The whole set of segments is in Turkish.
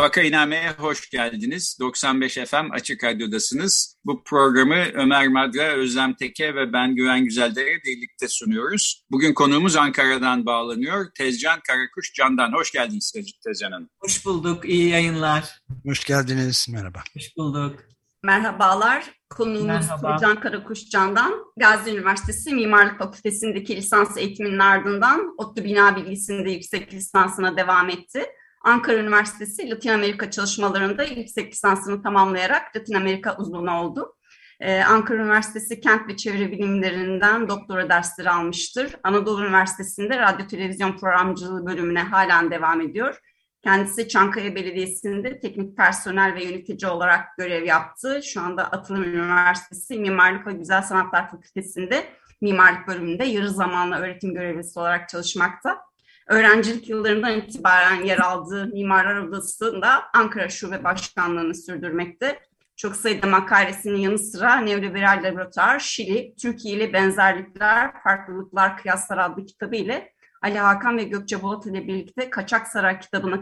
Vakainame'ye hoş geldiniz. 95 FM Açık Radyo'dasınız. Bu programı Ömer Madra, Özlem Teke ve ben Güven Güzeldere birlikte sunuyoruz. Bugün konuğumuz Ankara'dan bağlanıyor. Tezcan Karakuş Can'dan. Hoş geldiniz Tezcan Hanım. Hoş bulduk. İyi yayınlar. Hoş geldiniz. Merhaba. Hoş bulduk. Merhabalar. Konuğumuz Merhaba. Can Karakuş Can'dan. Gazi Üniversitesi Mimarlık Fakültesindeki lisans eğitiminin ardından ODTÜ Bina Bilgisi'nde yüksek lisansına devam etti. Ankara Üniversitesi Latin Amerika çalışmalarında yüksek lisansını tamamlayarak Latin Amerika uzmanı oldu. Ee, Ankara Üniversitesi Kent ve Çevre Bilimlerinden doktora dersleri almıştır. Anadolu Üniversitesi'nde radyo televizyon programcılığı bölümüne halen devam ediyor. Kendisi Çankaya Belediyesi'nde teknik personel ve yönetici olarak görev yaptı. Şu anda Atılım Üniversitesi Mimarlık ve Güzel Sanatlar Fakültesi'nde mimarlık bölümünde yarı zamanlı öğretim görevlisi olarak çalışmakta öğrencilik yıllarından itibaren yer aldığı Mimarlar Odası'nda Ankara Şube Başkanlığı'nı sürdürmekte. Çok sayıda makalesinin yanı sıra Neoliberal Laboratuvar, Şili, Türkiye ile Benzerlikler, Farklılıklar, Kıyaslar adlı kitabı ile Ali Hakan ve Gökçe Bolat ile birlikte Kaçak Saray kitabını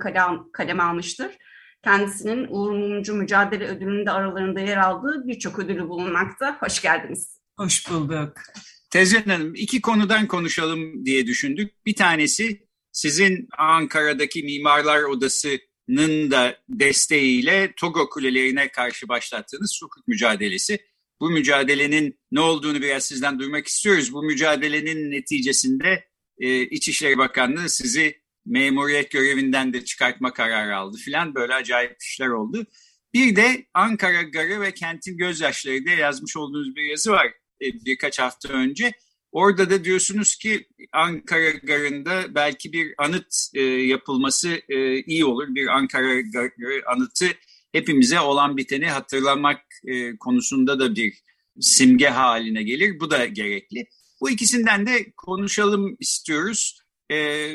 kaleme almıştır. Kendisinin Uğur Mumcu Mücadele Ödülü'nün de aralarında yer aldığı birçok ödülü bulunmakta. Hoş geldiniz. Hoş bulduk. Tezcan Hanım, iki konudan konuşalım diye düşündük. Bir tanesi sizin Ankara'daki Mimarlar Odası'nın da desteğiyle Togo kulelerine karşı başlattığınız hukuk mücadelesi. Bu mücadelenin ne olduğunu biraz sizden duymak istiyoruz. Bu mücadelenin neticesinde e, İçişleri Bakanlığı sizi memuriyet görevinden de çıkartma kararı aldı filan böyle acayip işler oldu. Bir de Ankara Garı ve Kentin Gözyaşları diye yazmış olduğunuz bir yazı var e, birkaç hafta önce. Orada da diyorsunuz ki Ankara Garı'nda belki bir anıt e, yapılması e, iyi olur. Bir Ankara Garı anıtı hepimize olan biteni hatırlamak e, konusunda da bir simge haline gelir. Bu da gerekli. Bu ikisinden de konuşalım istiyoruz. E,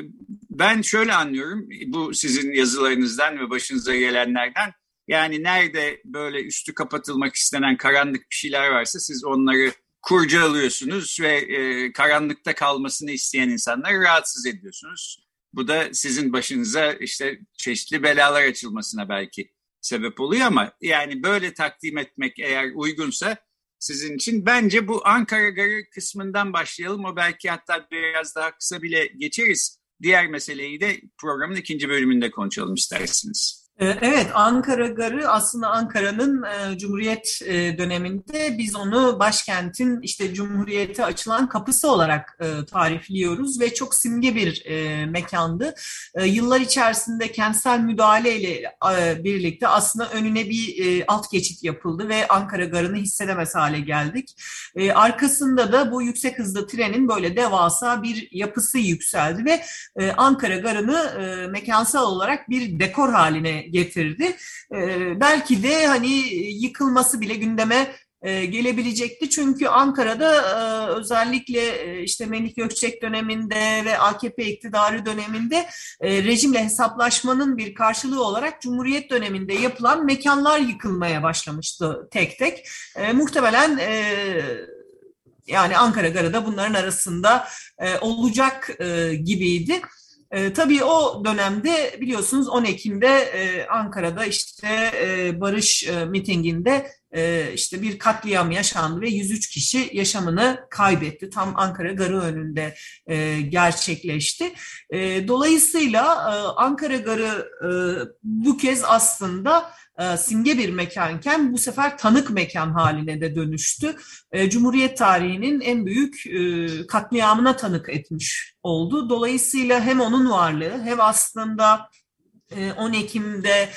ben şöyle anlıyorum bu sizin yazılarınızdan ve başınıza gelenlerden. Yani nerede böyle üstü kapatılmak istenen karanlık bir şeyler varsa siz onları kurcalıyorsunuz ve e, karanlıkta kalmasını isteyen insanları rahatsız ediyorsunuz. Bu da sizin başınıza işte çeşitli belalar açılmasına belki sebep oluyor ama yani böyle takdim etmek eğer uygunsa sizin için bence bu Ankara Garı kısmından başlayalım. O belki hatta biraz daha kısa bile geçeriz. Diğer meseleyi de programın ikinci bölümünde konuşalım isterseniz. Ee, evet, Ankara Garı aslında Ankara'nın e, Cumhuriyet e, döneminde biz onu başkentin işte Cumhuriyete açılan kapısı olarak e, tarifliyoruz ve çok simge bir mekandı. Yıllar içerisinde kentsel müdahaleyle birlikte aslında önüne bir alt geçit yapıldı ve Ankara Garı'nı hissedemez hale geldik. Arkasında da bu yüksek hızlı trenin böyle devasa bir yapısı yükseldi ve Ankara Garı'nı mekansal olarak bir dekor haline getirdi. Ee, belki de hani yıkılması bile gündeme e, gelebilecekti. Çünkü Ankara'da e, özellikle e, işte Melih Gökçek döneminde ve AKP iktidarı döneminde rejimle hesaplaşmanın bir karşılığı olarak Cumhuriyet döneminde yapılan mekanlar yıkılmaya başlamıştı tek tek. Muhtemelen yani Ankara Garı da bunların arasında olacak gibiydi. E, tabii o dönemde biliyorsunuz 10 Ekim'de e, Ankara'da işte e, barış e, mitinginde e, işte bir katliam yaşandı ve 103 kişi yaşamını kaybetti. Tam Ankara Garı önünde e, gerçekleşti. E, dolayısıyla e, Ankara Garı e, bu kez aslında e, simge bir mekanken bu sefer tanık mekan haline de dönüştü. E, Cumhuriyet tarihinin en büyük e, katliamına tanık etmiş oldu. Dolayısıyla hem onun varlığı hem aslında 10 Ekim'de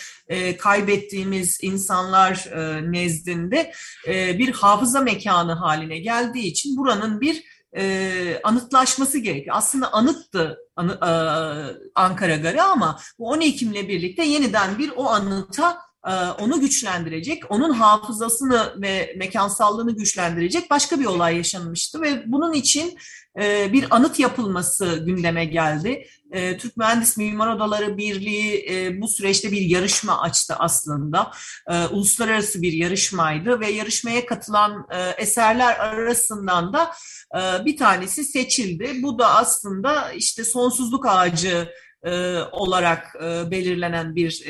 kaybettiğimiz insanlar nezdinde bir hafıza mekanı haline geldiği için buranın bir anıtlaşması gerekiyor. Aslında anıttı Ankara Garı ama bu 10 Ekim'le birlikte yeniden bir o anıta onu güçlendirecek, onun hafızasını ve mekansallığını güçlendirecek başka bir olay yaşanmıştı ve bunun için bir anıt yapılması gündeme geldi. Türk Mühendis Mimar Odaları Birliği bu süreçte bir yarışma açtı aslında. Uluslararası bir yarışmaydı ve yarışmaya katılan eserler arasından da bir tanesi seçildi. Bu da aslında işte sonsuzluk ağacı olarak belirlenen bir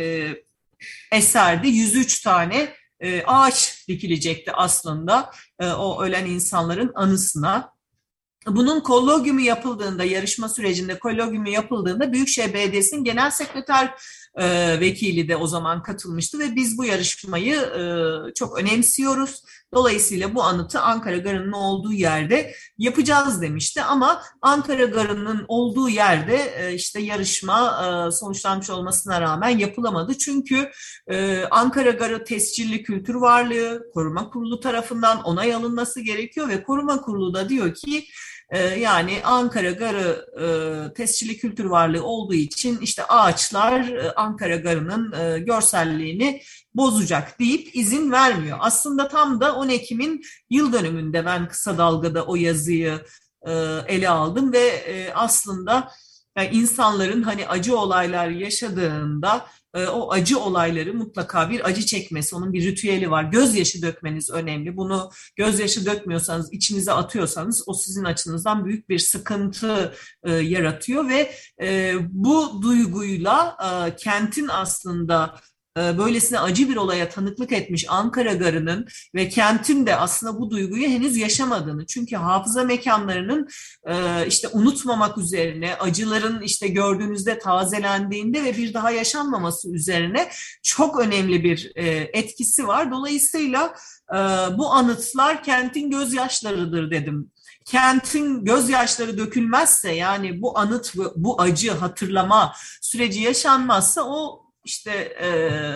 eserde 103 tane e, ağaç dikilecekti aslında e, o ölen insanların anısına. Bunun kollogyumu yapıldığında, yarışma sürecinde kollogyumu yapıldığında Büyükşehir Belediyesi'nin genel sekreter e, vekili de o zaman katılmıştı ve biz bu yarışmayı e, çok önemsiyoruz. Dolayısıyla bu anıtı Ankara Garı'nın olduğu yerde yapacağız demişti ama Ankara Garı'nın olduğu yerde e, işte yarışma e, sonuçlanmış olmasına rağmen yapılamadı. Çünkü e, Ankara Garı tescilli kültür varlığı koruma kurulu tarafından onay alınması gerekiyor ve koruma kurulu da diyor ki ee, yani Ankara Garı e, tescilli kültür varlığı olduğu için işte ağaçlar e, Ankara Garı'nın e, görselliğini bozacak deyip izin vermiyor. Aslında tam da 10 Ekim'in yıl dönümünde ben kısa dalgada o yazıyı ele aldım ve aslında yani insanların hani acı olaylar yaşadığında e, o acı olayları mutlaka bir acı çekmesi, onun bir ritüeli var. Gözyaşı dökmeniz önemli. Bunu gözyaşı dökmüyorsanız, içinize atıyorsanız o sizin açınızdan büyük bir sıkıntı e, yaratıyor ve e, bu duyguyla e, kentin aslında böylesine acı bir olaya tanıklık etmiş Ankara Garı'nın ve kentin de aslında bu duyguyu henüz yaşamadığını. Çünkü hafıza mekanlarının e, işte unutmamak üzerine, acıların işte gördüğünüzde tazelendiğinde ve bir daha yaşanmaması üzerine çok önemli bir e, etkisi var. Dolayısıyla bu anıtlar kentin gözyaşlarıdır dedim kentin gözyaşları dökülmezse yani bu anıt bu acı hatırlama süreci yaşanmazsa o işte e,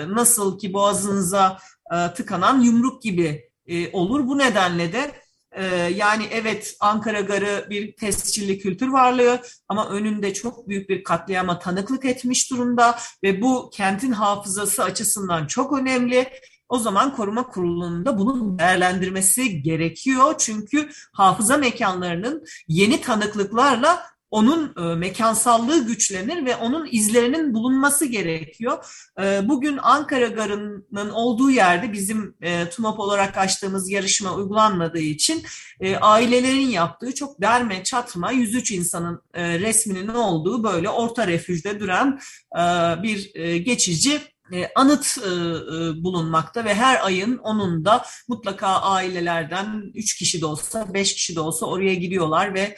nasıl ki boğazınıza e, tıkanan yumruk gibi e, olur. Bu nedenle de e, yani evet Ankara Garı bir tescilli kültür varlığı ama önünde çok büyük bir katliama tanıklık etmiş durumda ve bu kentin hafızası açısından çok önemli. O zaman koruma kurulunda bunun değerlendirmesi gerekiyor. Çünkü hafıza mekanlarının yeni tanıklıklarla onun e, mekansallığı güçlenir ve onun izlerinin bulunması gerekiyor. E, bugün Ankara Garı'nın olduğu yerde bizim e, TUMOP olarak açtığımız yarışma uygulanmadığı için e, ailelerin yaptığı çok derme çatma 103 insanın e, resminin olduğu böyle orta refüjde duran e, bir e, geçici anıt e, e, bulunmakta ve her ayın onun da mutlaka ailelerden üç kişi de olsa, beş kişi de olsa oraya gidiyorlar ve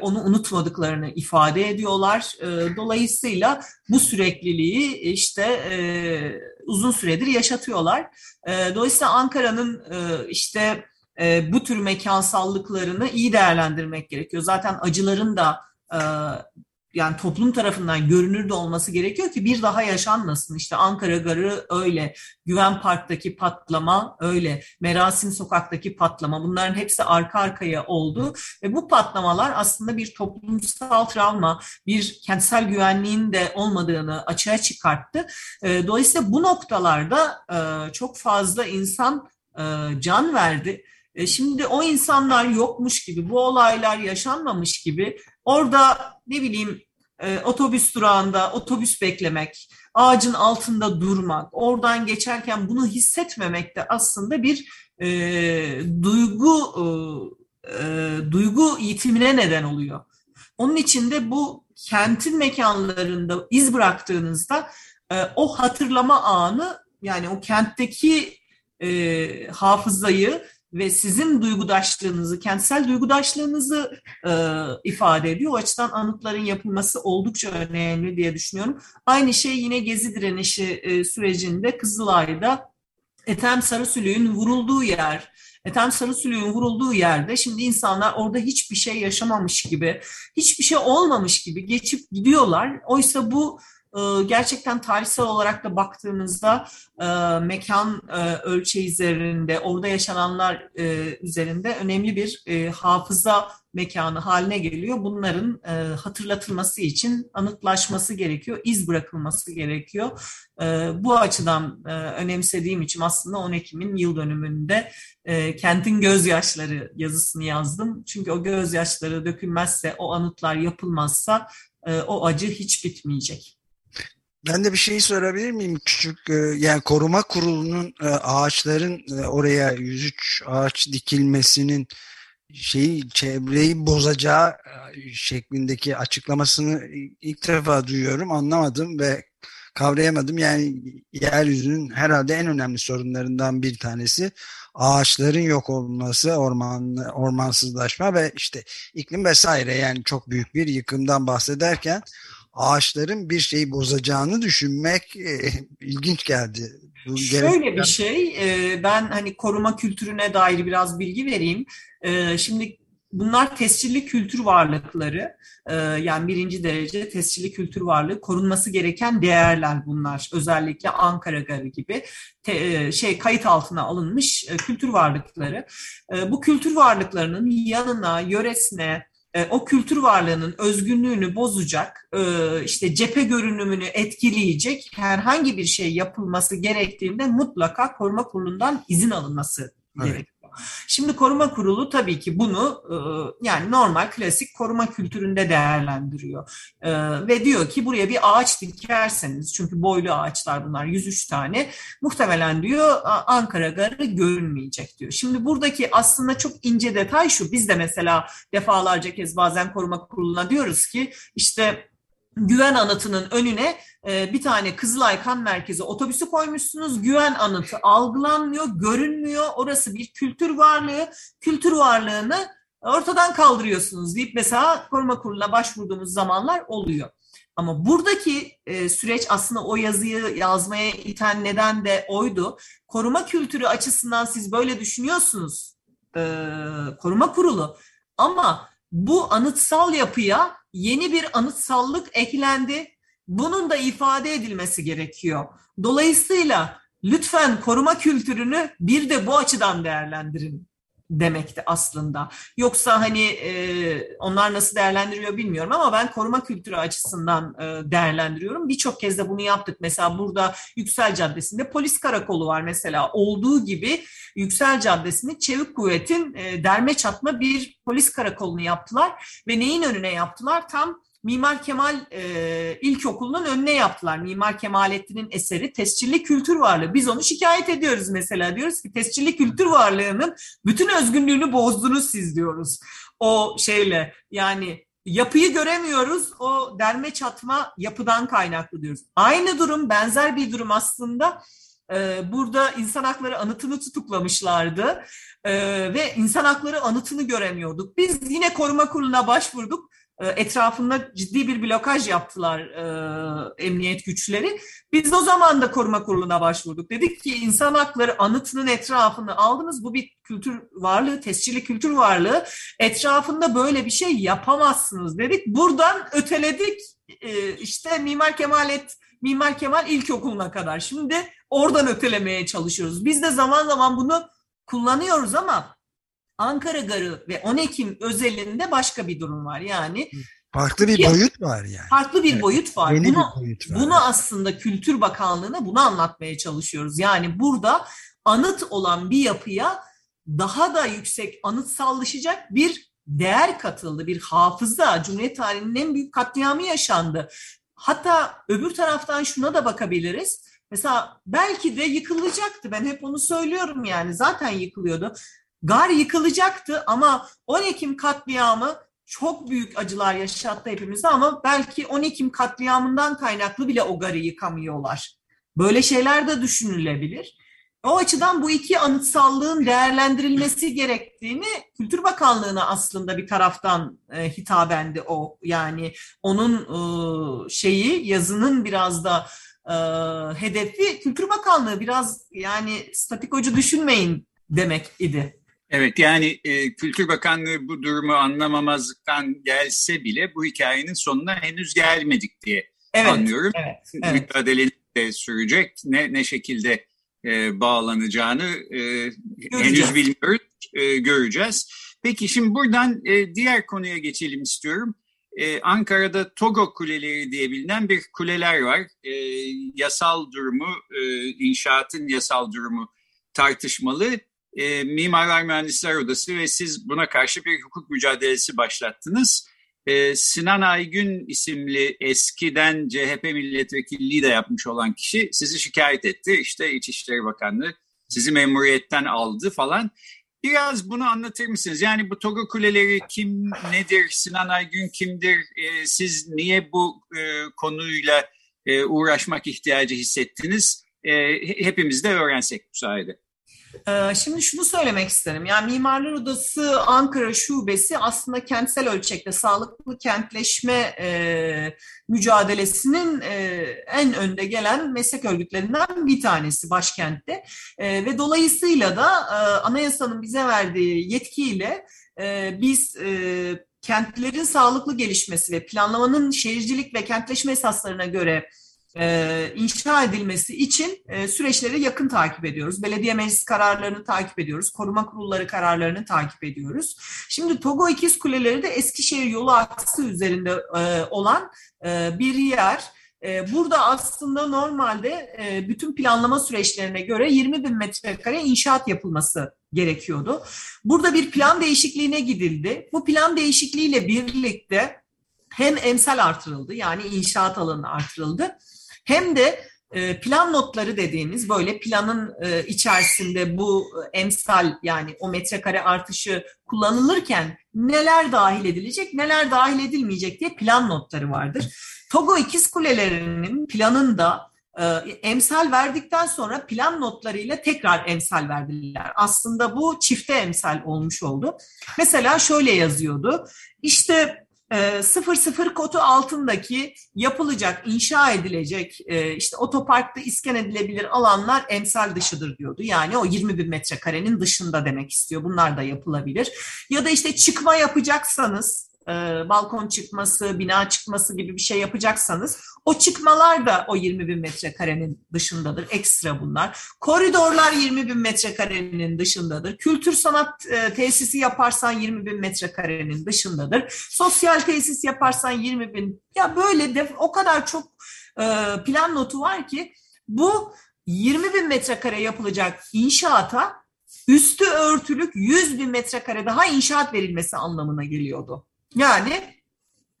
onu unutmadıklarını ifade ediyorlar. Dolayısıyla bu sürekliliği işte uzun süredir yaşatıyorlar. Dolayısıyla Ankara'nın işte bu tür mekansallıklarını iyi değerlendirmek gerekiyor. Zaten acıların da yani toplum tarafından görünür de olması gerekiyor ki bir daha yaşanmasın. İşte Ankara Garı öyle, Güven Park'taki patlama öyle, Merasim Sokak'taki patlama bunların hepsi arka arkaya oldu ve bu patlamalar aslında bir toplumsal travma, bir kentsel güvenliğin de olmadığını açığa çıkarttı. Ee, dolayısıyla bu noktalarda e, çok fazla insan e, can verdi. E, şimdi o insanlar yokmuş gibi, bu olaylar yaşanmamış gibi orada ne bileyim e, otobüs durağında otobüs beklemek, ağacın altında durmak, oradan geçerken bunu hissetmemek de aslında bir e, duygu e, e, duygu yitimine neden oluyor. Onun için de bu kentin mekanlarında iz bıraktığınızda e, o hatırlama anı yani o kentteki e, hafızayı ve sizin duygudaşlığınızı, kentsel duygudaşlığınızı e, ifade ediyor. O açıdan anıtların yapılması oldukça önemli diye düşünüyorum. Aynı şey yine Gezi direnişi e, sürecinde Kızılay'da Ethem Sarısülüğün vurulduğu yer, Ethem Sarısülüğün vurulduğu yerde şimdi insanlar orada hiçbir şey yaşamamış gibi, hiçbir şey olmamış gibi geçip gidiyorlar. Oysa bu gerçekten tarihsel olarak da baktığımızda e, mekan e, ölçeği üzerinde, orada yaşananlar üzerinde önemli bir hafıza mekanı haline geliyor. Bunların hatırlatılması için anıtlaşması gerekiyor, iz bırakılması gerekiyor. Bu açıdan önemsediğim için aslında 10 Ekim'in yıl dönümünde Kentin Gözyaşları yazısını yazdım. Çünkü o gözyaşları dökülmezse, o anıtlar yapılmazsa o acı hiç bitmeyecek. Ben de bir şey sorabilir miyim? Küçük e, yani koruma kurulunun e, ağaçların e, oraya 103 ağaç dikilmesinin şeyi çevreyi bozacağı şeklindeki açıklamasını ilk defa duyuyorum. Anlamadım ve kavrayamadım. Yani yeryüzünün herhalde en önemli sorunlarından bir tanesi ağaçların yok olması, orman ormansızlaşma ve işte iklim vesaire yani çok büyük bir yıkımdan bahsederken ağaçların bir şeyi bozacağını düşünmek e, ilginç geldi. Bu Şöyle bir şey, e, ben hani koruma kültürüne dair biraz bilgi vereyim. E, şimdi bunlar tescilli kültür varlıkları, e, yani birinci derece tescilli kültür varlığı, korunması gereken değerler bunlar. Özellikle Ankara Garı gibi te, e, şey kayıt altına alınmış e, kültür varlıkları. E, bu kültür varlıklarının yanına, yöresine, e, o kültür varlığının özgünlüğünü bozacak, e, işte cephe görünümünü etkileyecek herhangi bir şey yapılması gerektiğinde mutlaka koruma kurulundan izin alınması evet. gerekiyor. Şimdi koruma kurulu tabii ki bunu e, yani normal klasik koruma kültüründe değerlendiriyor. E, ve diyor ki buraya bir ağaç dikerseniz çünkü boylu ağaçlar bunlar 103 tane muhtemelen diyor Ankara Garı görünmeyecek diyor. Şimdi buradaki aslında çok ince detay şu biz de mesela defalarca kez bazen koruma kuruluna diyoruz ki işte güven anıtının önüne e, bir tane Kızılay Kan Merkezi otobüsü koymuşsunuz. Güven anıtı algılanmıyor, görünmüyor. Orası bir kültür varlığı. Kültür varlığını ortadan kaldırıyorsunuz deyip mesela koruma kuruluna başvurduğumuz zamanlar oluyor. Ama buradaki e, süreç aslında o yazıyı yazmaya iten neden de oydu. Koruma kültürü açısından siz böyle düşünüyorsunuz. E, koruma kurulu. Ama bu anıtsal yapıya yeni bir anıtsallık eklendi. Bunun da ifade edilmesi gerekiyor. Dolayısıyla lütfen koruma kültürünü bir de bu açıdan değerlendirin demekti aslında. Yoksa hani e, onlar nasıl değerlendiriyor bilmiyorum ama ben koruma kültürü açısından e, değerlendiriyorum. Birçok kez de bunu yaptık. Mesela burada Yüksel Caddesi'nde polis karakolu var mesela. Olduğu gibi Yüksel Caddesi'ni Çevik Kuvvet'in e, derme çatma bir polis karakolunu yaptılar ve neyin önüne yaptılar? Tam Mimar Kemal e, İlkokulu'nun önüne yaptılar. Mimar Kemalettin'in eseri tescilli kültür varlığı. Biz onu şikayet ediyoruz mesela. Diyoruz ki tescilli kültür varlığının bütün özgünlüğünü bozdunuz siz diyoruz. O şeyle yani yapıyı göremiyoruz. O derme çatma yapıdan kaynaklı diyoruz. Aynı durum benzer bir durum aslında ee, burada insan hakları anıtını tutuklamışlardı ee, ve insan hakları anıtını göremiyorduk. Biz yine koruma kuruluna başvurduk. Ee, etrafında ciddi bir blokaj yaptılar e, emniyet güçleri. Biz o zaman da koruma kuruluna başvurduk. Dedik ki insan hakları anıtının etrafını aldınız. Bu bir kültür varlığı, tescilli kültür varlığı. Etrafında böyle bir şey yapamazsınız dedik. Buradan öteledik. E, işte Mimar Kemalet Mimar Kemal İlkokulu'na kadar. Şimdi oradan ötelemeye çalışıyoruz. Biz de zaman zaman bunu kullanıyoruz ama Ankara Garı ve 10 Ekim özelinde başka bir durum var. Yani farklı bir boyut var yani. Farklı bir boyut var. Yeni bunu, bir boyut var. Bunu aslında Kültür Bakanlığı'na bunu anlatmaya çalışıyoruz. Yani burada anıt olan bir yapıya daha da yüksek anıtsallaşacak bir değer katıldı, bir hafıza. Cumhuriyet tarihinin en büyük katliamı yaşandı. Hatta öbür taraftan şuna da bakabiliriz. Mesela belki de yıkılacaktı. Ben hep onu söylüyorum yani. Zaten yıkılıyordu. Gar yıkılacaktı ama 10 Ekim katliamı çok büyük acılar yaşattı hepimize ama belki 10 Ekim katliamından kaynaklı bile o garı yıkamıyorlar. Böyle şeyler de düşünülebilir. O açıdan bu iki anıtsallığın değerlendirilmesi gerektiğini Kültür Bakanlığı'na aslında bir taraftan e, hitabendi o. Yani onun e, şeyi yazının biraz da e, hedefi Kültür Bakanlığı biraz yani statikocu düşünmeyin demek idi. Evet yani e, Kültür Bakanlığı bu durumu anlamamazlıktan gelse bile bu hikayenin sonuna henüz gelmedik diye evet, anlıyorum. Evet, evet. Mücadele de sürecek. Ne, ne şekilde e, bağlanacağını e, henüz bilmiyoruz, e, göreceğiz. Peki şimdi buradan e, diğer konuya geçelim istiyorum. Ee, Ankara'da Togo Kuleleri diye bilinen bir kuleler var. Ee, yasal durumu, e, inşaatın yasal durumu tartışmalı. E, Mimarlar Mühendisler Odası ve siz buna karşı bir hukuk mücadelesi başlattınız. E, Sinan Aygün isimli eskiden CHP milletvekilliği de yapmış olan kişi sizi şikayet etti. İşte İçişleri Bakanlığı sizi memuriyetten aldı falan. Biraz bunu anlatır mısınız? Yani bu Togo Kuleleri kim, nedir? Sinan Aygün kimdir? E, siz niye bu e, konuyla e, uğraşmak ihtiyacı hissettiniz? E, hepimiz de öğrensek. Ee, şimdi şunu söylemek isterim. Yani Mimarlar Odası Ankara Şubesi aslında kentsel ölçekte sağlıklı kentleşme e, mücadelesinin e, en önde gelen meslek örgütlerinden bir tanesi başkentte. E, ve dolayısıyla da e, anayasanın bize verdiği yetkiyle biz kentlerin sağlıklı gelişmesi ve planlamanın şehircilik ve kentleşme esaslarına göre e, inşa edilmesi için e, süreçleri yakın takip ediyoruz. Belediye meclis kararlarını takip ediyoruz. Koruma kurulları kararlarını takip ediyoruz. Şimdi Togo İkiz Kuleleri de Eskişehir yolu aksı üzerinde e, olan e, bir yer. E, burada aslında normalde e, bütün planlama süreçlerine göre 20 bin metrekare inşaat yapılması gerekiyordu. Burada bir plan değişikliğine gidildi. Bu plan değişikliğiyle birlikte hem emsal artırıldı yani inşaat alanı artırıldı hem de e, plan notları dediğimiz böyle planın e, içerisinde bu e, emsal yani o metrekare artışı kullanılırken neler dahil edilecek, neler dahil edilmeyecek diye plan notları vardır. Togo ikiz kulelerinin planında emsal verdikten sonra plan notlarıyla tekrar emsal verdiler. Aslında bu çifte emsal olmuş oldu. Mesela şöyle yazıyordu. İşte 00 ee, kodu altındaki yapılacak, inşa edilecek, e, işte otoparkta iskan edilebilir alanlar emsal dışıdır diyordu. Yani o 20 bin metrekarenin dışında demek istiyor. Bunlar da yapılabilir. Ya da işte çıkma yapacaksanız e, balkon çıkması, bina çıkması gibi bir şey yapacaksanız o çıkmalar da o 20 bin metrekarenin dışındadır. Ekstra bunlar. Koridorlar 20 bin metrekarenin dışındadır. Kültür sanat e, tesisi yaparsan 20 bin metrekarenin dışındadır. Sosyal tesis yaparsan 20 bin. Ya böyle de o kadar çok e, plan notu var ki bu 20 bin metrekare yapılacak inşaata üstü örtülük 100 bin metrekare daha inşaat verilmesi anlamına geliyordu. Yani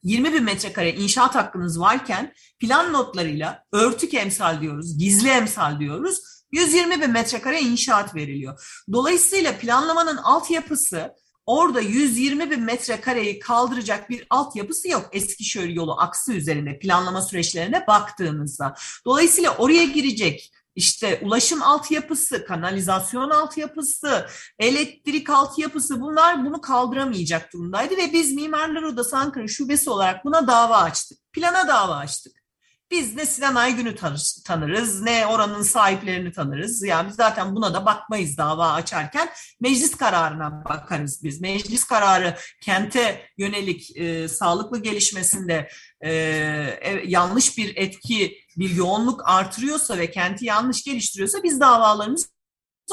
20 bin metrekare inşaat hakkınız varken plan notlarıyla örtük emsal diyoruz, gizli emsal diyoruz. 120 bin metrekare inşaat veriliyor. Dolayısıyla planlamanın altyapısı orada 120 bin metrekareyi kaldıracak bir altyapısı yok. Eskişehir yolu aksı üzerinde planlama süreçlerine baktığımızda. Dolayısıyla oraya girecek işte ulaşım altyapısı, kanalizasyon altyapısı, elektrik altyapısı bunlar bunu kaldıramayacak durumdaydı ve biz Mimarlar Odası Ankara Şubesi olarak buna dava açtık. Plana dava açtık. Biz ne Sinan Aygün'ü tanırız, ne oranın sahiplerini tanırız. Yani biz zaten buna da bakmayız dava açarken. Meclis kararına bakarız biz. Meclis kararı kente yönelik e, sağlıklı gelişmesinde e, yanlış bir etki, bir yoğunluk artırıyorsa ve kenti yanlış geliştiriyorsa biz davalarımızı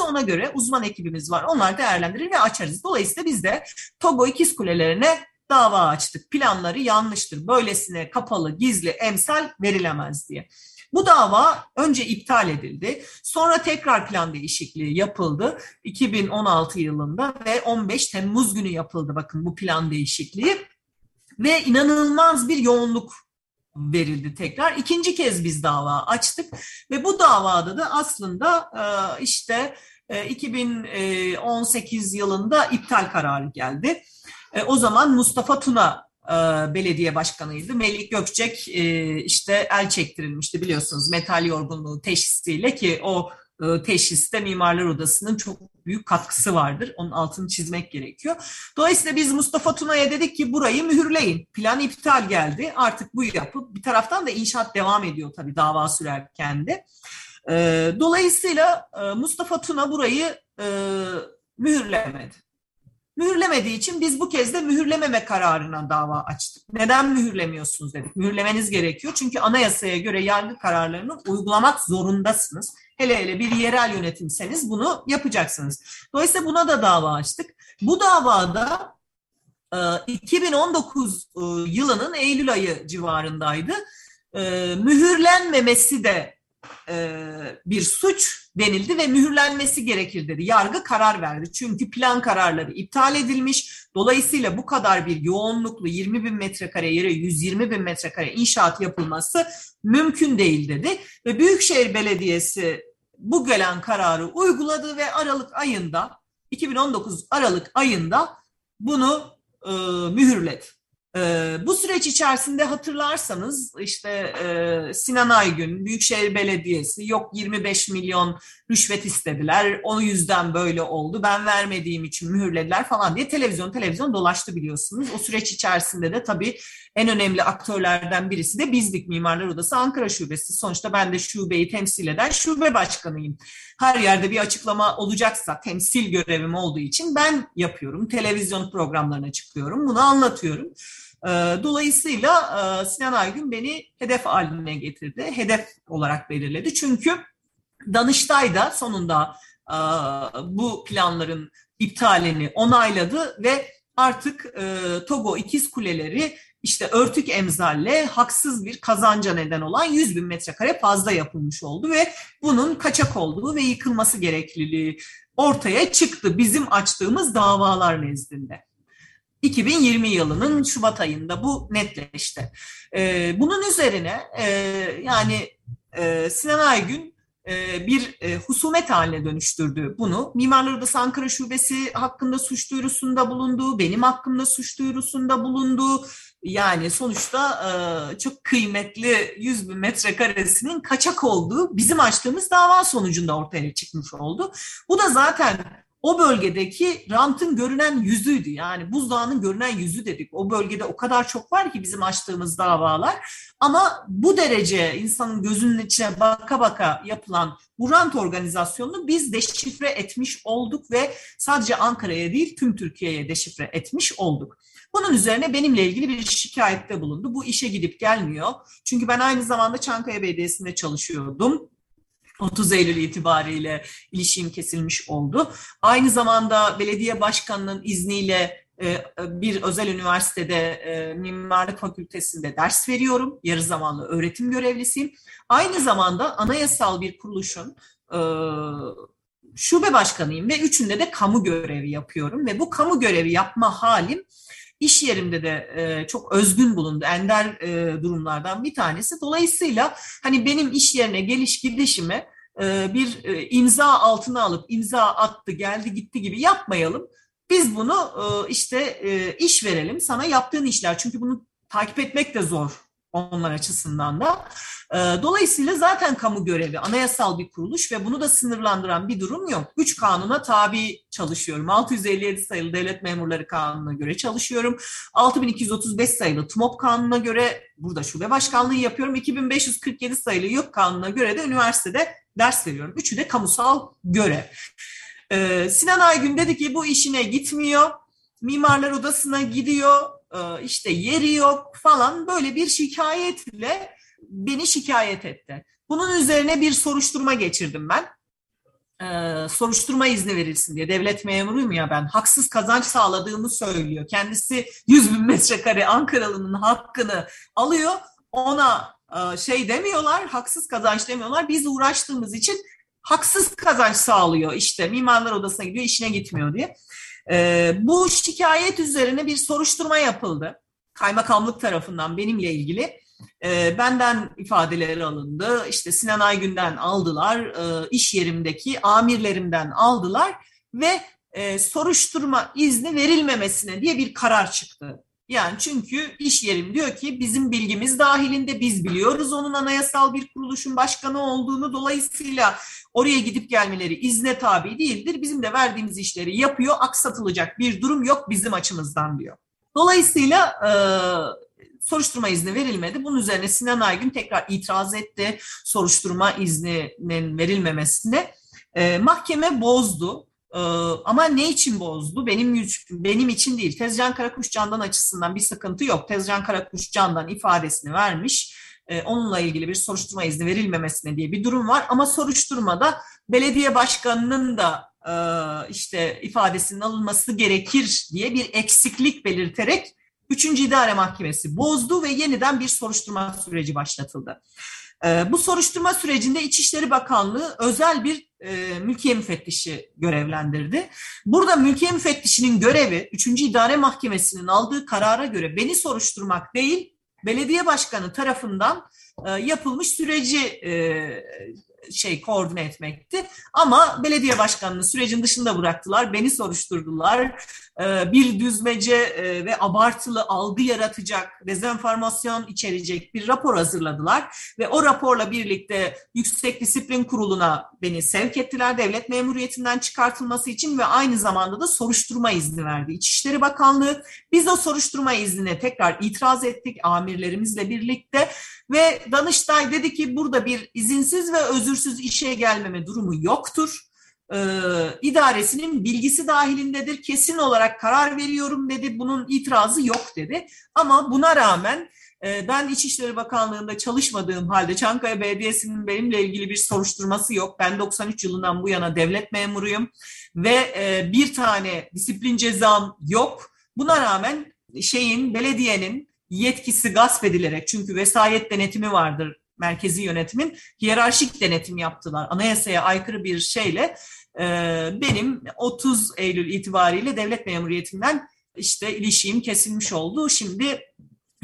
ona göre uzman ekibimiz var. Onlar değerlendirir ve açarız. Dolayısıyla biz de Togo ikiz kulelerine dava açtık. Planları yanlıştır. Böylesine kapalı, gizli, emsal verilemez diye. Bu dava önce iptal edildi. Sonra tekrar plan değişikliği yapıldı 2016 yılında ve 15 Temmuz günü yapıldı bakın bu plan değişikliği. Ve inanılmaz bir yoğunluk verildi tekrar. İkinci kez biz dava açtık ve bu davada da aslında e, işte 2018 e, yılında iptal kararı geldi. E, o zaman Mustafa Tuna belediye başkanıydı. Melik Gökçek işte el çektirilmişti biliyorsunuz metal yorgunluğu teşhisiyle ki o teşhiste Mimarlar Odası'nın çok büyük katkısı vardır. Onun altını çizmek gerekiyor. Dolayısıyla biz Mustafa Tuna'ya dedik ki burayı mühürleyin. Plan iptal geldi. Artık bu yapı. Bir taraftan da inşaat devam ediyor tabii dava sürerken de. E, dolayısıyla e, Mustafa Tuna burayı mühürlemedi Mühürlemediği için biz bu kez de mühürlememe kararına dava açtık. Neden mühürlemiyorsunuz dedik. Mühürlemeniz gerekiyor çünkü anayasaya göre yargı kararlarını uygulamak zorundasınız. Hele hele bir yerel yönetimseniz bunu yapacaksınız. Dolayısıyla buna da dava açtık. Bu davada 2019 e, yılının Eylül ayı civarındaydı. E, mühürlenmemesi de e, bir suç denildi ve mühürlenmesi gerekir dedi. Yargı karar verdi. Çünkü plan kararları iptal edilmiş. Dolayısıyla bu kadar bir yoğunluklu 20 bin metrekare yere 120 bin metrekare inşaat yapılması mümkün değil dedi. Ve Büyükşehir Belediyesi bu gelen kararı uyguladı ve Aralık ayında 2019 Aralık ayında bunu e, mühürledi. E, bu süreç içerisinde hatırlarsanız işte e, Sinan Aygün, Büyükşehir Belediyesi yok 25 milyon rüşvet istediler. O yüzden böyle oldu. Ben vermediğim için mühürlediler falan diye televizyon televizyon dolaştı biliyorsunuz. O süreç içerisinde de tabii en önemli aktörlerden birisi de bizdik Mimarlar Odası Ankara Şubesi. Sonuçta ben de şubeyi temsil eden şube başkanıyım. Her yerde bir açıklama olacaksa temsil görevim olduğu için ben yapıyorum. Televizyon programlarına çıkıyorum. Bunu anlatıyorum. Dolayısıyla Sinan Aygün beni hedef haline getirdi. Hedef olarak belirledi. Çünkü Danıştay da sonunda bu planların iptalini onayladı ve artık Togo ikiz kuleleri işte örtük emzalle haksız bir kazanca neden olan 100 bin metrekare fazla yapılmış oldu ve bunun kaçak olduğu ve yıkılması gerekliliği ortaya çıktı bizim açtığımız davalar nezdinde. 2020 yılının Şubat ayında bu netleşti. Ee, bunun üzerine e, yani e, Sinan Aygün e, bir e, husumet haline dönüştürdü bunu. Mimarlar Odası Ankara Şubesi hakkında suç duyurusunda bulundu, benim hakkımda suç duyurusunda bulundu. Yani sonuçta çok kıymetli 100 bin metrekaresinin kaçak olduğu bizim açtığımız dava sonucunda ortaya çıkmış oldu. Bu da zaten o bölgedeki rantın görünen yüzüydü. Yani buzdağının görünen yüzü dedik. O bölgede o kadar çok var ki bizim açtığımız davalar. Ama bu derece insanın gözünün içine baka baka yapılan bu rant organizasyonunu biz deşifre etmiş olduk ve sadece Ankara'ya değil tüm Türkiye'ye deşifre etmiş olduk. Bunun üzerine benimle ilgili bir şikayette bulundu. Bu işe gidip gelmiyor. Çünkü ben aynı zamanda Çankaya Belediyesi'nde çalışıyordum. 30 Eylül itibariyle ilişim kesilmiş oldu. Aynı zamanda belediye başkanının izniyle e, bir özel üniversitede e, mimarlık fakültesinde ders veriyorum. Yarı zamanlı öğretim görevlisiyim. Aynı zamanda anayasal bir kuruluşun e, şube başkanıyım ve üçünde de kamu görevi yapıyorum ve bu kamu görevi yapma halim iş yerimde de e, çok özgün bulundu. Ender e, durumlardan bir tanesi. Dolayısıyla hani benim iş yerine geliş gidişimi e, bir e, imza altına alıp imza attı geldi gitti gibi yapmayalım. Biz bunu e, işte e, iş verelim sana yaptığın işler. Çünkü bunu takip etmek de zor onlar açısından da. Dolayısıyla zaten kamu görevi anayasal bir kuruluş ve bunu da sınırlandıran bir durum yok. Üç kanuna tabi çalışıyorum. 657 sayılı Devlet Memurları Kanunu'na göre çalışıyorum. 6235 sayılı TMOP Kanunu'na göre burada şube başkanlığı yapıyorum. 2547 sayılı YÖK Kanunu'na göre de üniversitede ders veriyorum. Üçü de kamusal görev. Sinan Aygün dedi ki bu işine gitmiyor. Mimarlar Odası'na gidiyor işte yeri yok falan böyle bir şikayetle beni şikayet etti. Bunun üzerine bir soruşturma geçirdim ben. Ee, soruşturma izni verilsin diye. Devlet memuruyum ya ben. Haksız kazanç sağladığımı söylüyor. Kendisi 100 bin metrekare Ankaralı'nın hakkını alıyor. Ona e, şey demiyorlar, haksız kazanç demiyorlar. Biz uğraştığımız için haksız kazanç sağlıyor. İşte mimarlar odasına gidiyor, işine gitmiyor diye. E, bu şikayet üzerine bir soruşturma yapıldı. Kaymakamlık tarafından benimle ilgili. E, benden ifadeleri alındı. İşte Sinan Aygün'den aldılar. E, iş yerimdeki amirlerimden aldılar. Ve e, soruşturma izni verilmemesine diye bir karar çıktı. Yani çünkü iş yerim diyor ki bizim bilgimiz dahilinde biz biliyoruz onun anayasal bir kuruluşun başkanı olduğunu dolayısıyla oraya gidip gelmeleri izne tabi değildir. Bizim de verdiğimiz işleri yapıyor aksatılacak bir durum yok bizim açımızdan diyor. Dolayısıyla e, soruşturma izni verilmedi. Bunun üzerine Sinan Aygün tekrar itiraz etti soruşturma izninin verilmemesine. E, mahkeme bozdu Ee, ama ne için bozdu? Benim benim için değil. Tezcan Karakuş Can'dan açısından bir sıkıntı yok. Tezcan Karakuş Can'dan ifadesini vermiş. Ee, onunla ilgili bir soruşturma izni verilmemesine diye bir durum var. Ama soruşturmada belediye başkanının da e, işte ifadesinin alınması gerekir diye bir eksiklik belirterek 3. İdare Mahkemesi bozdu ve yeniden bir soruşturma süreci başlatıldı. E, bu soruşturma sürecinde İçişleri Bakanlığı özel bir e, mülkiye müfettişi görevlendirdi. Burada mülkiye müfettişinin görevi 3. İdare Mahkemesi'nin aldığı karara göre beni soruşturmak değil, belediye başkanı tarafından e, yapılmış süreci e, şey koordine etmekti. Ama belediye başkanını sürecin dışında bıraktılar. Beni soruşturdular. Ee, bir düzmece e, ve abartılı algı yaratacak, dezenformasyon içerecek bir rapor hazırladılar. Ve o raporla birlikte Yüksek Disiplin Kurulu'na beni sevk ettiler. Devlet memuriyetinden çıkartılması için ve aynı zamanda da soruşturma izni verdi. İçişleri Bakanlığı biz o soruşturma iznine tekrar itiraz ettik amirlerimizle birlikte ve Danıştay dedi ki burada bir izinsiz ve özürsüz işe gelmeme durumu yoktur. Ee, idaresinin bilgisi dahilindedir. Kesin olarak karar veriyorum dedi. Bunun itirazı yok dedi. Ama buna rağmen e, ben İçişleri Bakanlığı'nda çalışmadığım halde Çankaya Belediyesi'nin benimle ilgili bir soruşturması yok. Ben 93 yılından bu yana devlet memuruyum ve e, bir tane disiplin cezam yok. Buna rağmen şeyin belediyenin yetkisi gasp edilerek çünkü vesayet denetimi vardır merkezi yönetimin hiyerarşik denetim yaptılar. Anayasaya aykırı bir şeyle e, benim 30 Eylül itibariyle devlet memuriyetinden işte ilişiğim kesilmiş oldu. Şimdi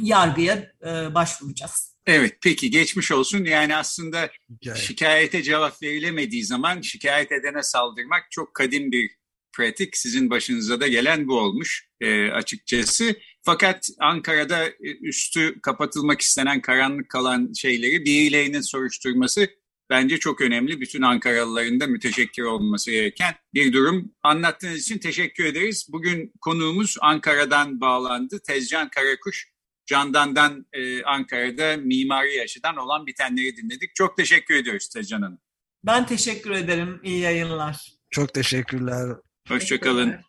yargıya e, başvuracağız. Evet peki geçmiş olsun. Yani aslında şikayete cevap verilemediği zaman şikayet edene saldırmak çok kadim bir pratik. Sizin başınıza da gelen bu olmuş e, açıkçası. Fakat Ankara'da e, üstü kapatılmak istenen karanlık kalan şeyleri birilerinin soruşturması bence çok önemli. Bütün Ankaralıların da müteşekkir olması gereken bir durum. Anlattığınız için teşekkür ederiz. Bugün konuğumuz Ankara'dan bağlandı. Tezcan Karakuş, Candan'dan e, Ankara'da mimari açıdan olan bitenleri dinledik. Çok teşekkür ediyoruz Tezcan Hanım. Ben teşekkür ederim. İyi yayınlar. Çok teşekkürler. Hoşçakalın.